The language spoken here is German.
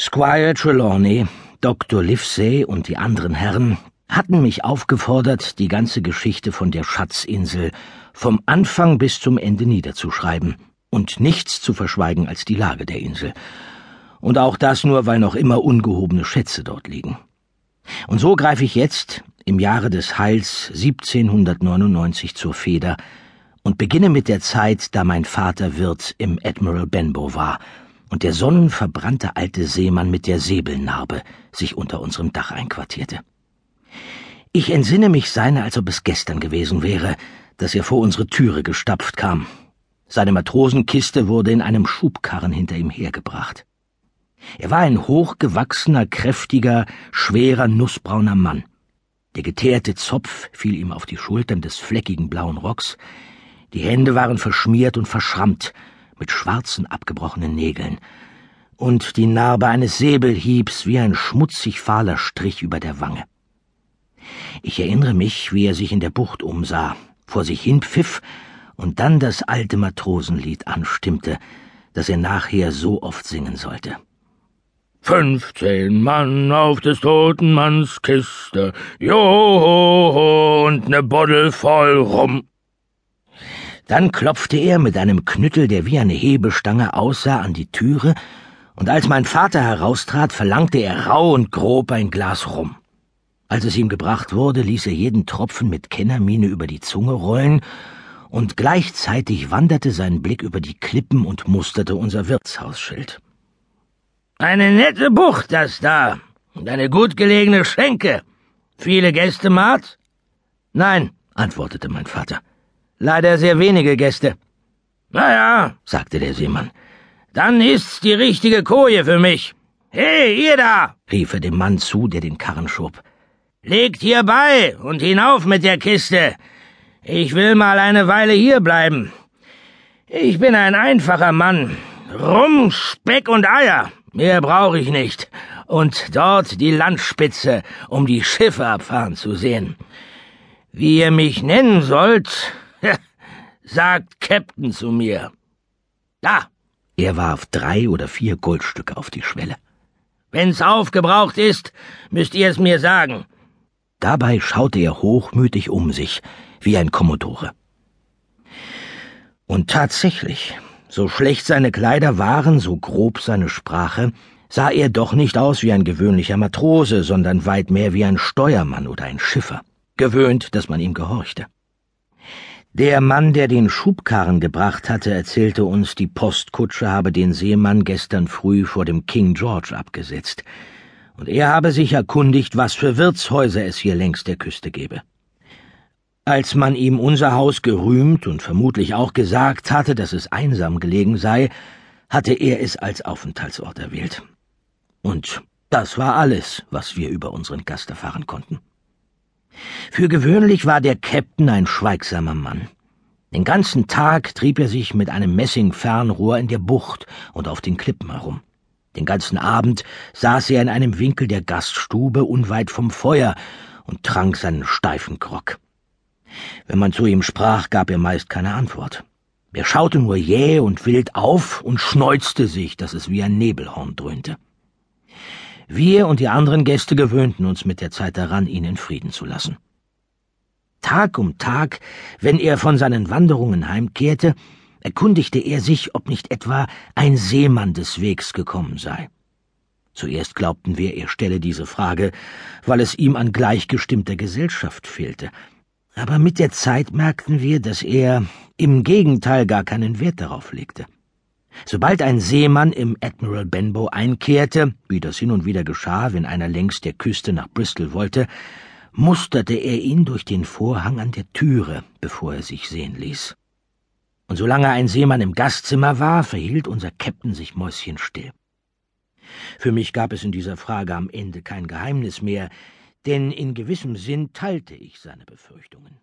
Squire Trelawney, Dr. Livesey und die anderen Herren hatten mich aufgefordert, die ganze Geschichte von der Schatzinsel vom Anfang bis zum Ende niederzuschreiben und nichts zu verschweigen als die Lage der Insel. Und auch das nur, weil noch immer ungehobene Schätze dort liegen. Und so greife ich jetzt, im Jahre des Heils 1799 zur Feder und beginne mit der Zeit, da mein Vater Wirt im Admiral Benbow war – und der sonnenverbrannte alte Seemann mit der Säbelnarbe sich unter unserem Dach einquartierte. Ich entsinne mich seiner, als ob es gestern gewesen wäre, dass er vor unsere Türe gestapft kam. Seine Matrosenkiste wurde in einem Schubkarren hinter ihm hergebracht. Er war ein hochgewachsener, kräftiger, schwerer, nussbrauner Mann. Der geteerte Zopf fiel ihm auf die Schultern des fleckigen blauen Rocks, die Hände waren verschmiert und verschrammt, mit schwarzen abgebrochenen Nägeln, und die Narbe eines Säbelhiebs wie ein schmutzig fahler Strich über der Wange. Ich erinnere mich, wie er sich in der Bucht umsah, vor sich hinpfiff und dann das alte Matrosenlied anstimmte, das er nachher so oft singen sollte. Fünfzehn Mann auf des toten Manns Kiste, joho, und ne Boddel voll rum. Dann klopfte er mit einem Knüttel, der wie eine Hebestange aussah, an die Türe, und als mein Vater heraustrat, verlangte er rau und grob ein Glas rum. Als es ihm gebracht wurde, ließ er jeden Tropfen mit Kennermiene über die Zunge rollen, und gleichzeitig wanderte sein Blick über die Klippen und musterte unser Wirtshausschild. Eine nette Bucht, das da, und eine gut gelegene Schenke. Viele Gäste, Mart? Nein, antwortete mein Vater. Leider sehr wenige Gäste. Na ja, sagte der Seemann. Dann ist's die richtige Koje für mich. Hey, ihr da! rief er dem Mann zu, der den Karren schob. Legt hier bei und hinauf mit der Kiste. Ich will mal eine Weile hier bleiben. Ich bin ein einfacher Mann. Rum, Speck und Eier. Mehr brauche ich nicht. Und dort die Landspitze, um die Schiffe abfahren zu sehen. Wie ihr mich nennen sollt, sagt Captain zu mir. Da! Er warf drei oder vier Goldstücke auf die Schwelle. Wenn's aufgebraucht ist, müsst ihr es mir sagen. Dabei schaute er hochmütig um sich, wie ein Kommodore. Und tatsächlich, so schlecht seine Kleider waren, so grob seine Sprache, sah er doch nicht aus wie ein gewöhnlicher Matrose, sondern weit mehr wie ein Steuermann oder ein Schiffer, gewöhnt, dass man ihm gehorchte. Der Mann, der den Schubkarren gebracht hatte, erzählte uns, die Postkutsche habe den Seemann gestern früh vor dem King George abgesetzt, und er habe sich erkundigt, was für Wirtshäuser es hier längs der Küste gebe. Als man ihm unser Haus gerühmt und vermutlich auch gesagt hatte, dass es einsam gelegen sei, hatte er es als Aufenthaltsort erwählt. Und das war alles, was wir über unseren Gast erfahren konnten. Für gewöhnlich war der Käpt'n ein schweigsamer Mann. Den ganzen Tag trieb er sich mit einem Messingfernrohr in der Bucht und auf den Klippen herum. Den ganzen Abend saß er in einem Winkel der Gaststube unweit vom Feuer und trank seinen steifen Grog. Wenn man zu ihm sprach, gab er meist keine Antwort. Er schaute nur jäh und wild auf und schneuzte sich, dass es wie ein Nebelhorn dröhnte. Wir und die anderen Gäste gewöhnten uns mit der Zeit daran, ihn in Frieden zu lassen. Tag um Tag, wenn er von seinen Wanderungen heimkehrte, erkundigte er sich, ob nicht etwa ein Seemann des Wegs gekommen sei. Zuerst glaubten wir, er stelle diese Frage, weil es ihm an gleichgestimmter Gesellschaft fehlte. Aber mit der Zeit merkten wir, dass er im Gegenteil gar keinen Wert darauf legte. Sobald ein Seemann im Admiral Benbow einkehrte, wie das hin und wieder geschah, wenn einer längs der Küste nach Bristol wollte, musterte er ihn durch den Vorhang an der Türe, bevor er sich sehen ließ. Und solange ein Seemann im Gastzimmer war, verhielt unser Käpt'n sich mäuschenstill. Für mich gab es in dieser Frage am Ende kein Geheimnis mehr, denn in gewissem Sinn teilte ich seine Befürchtungen.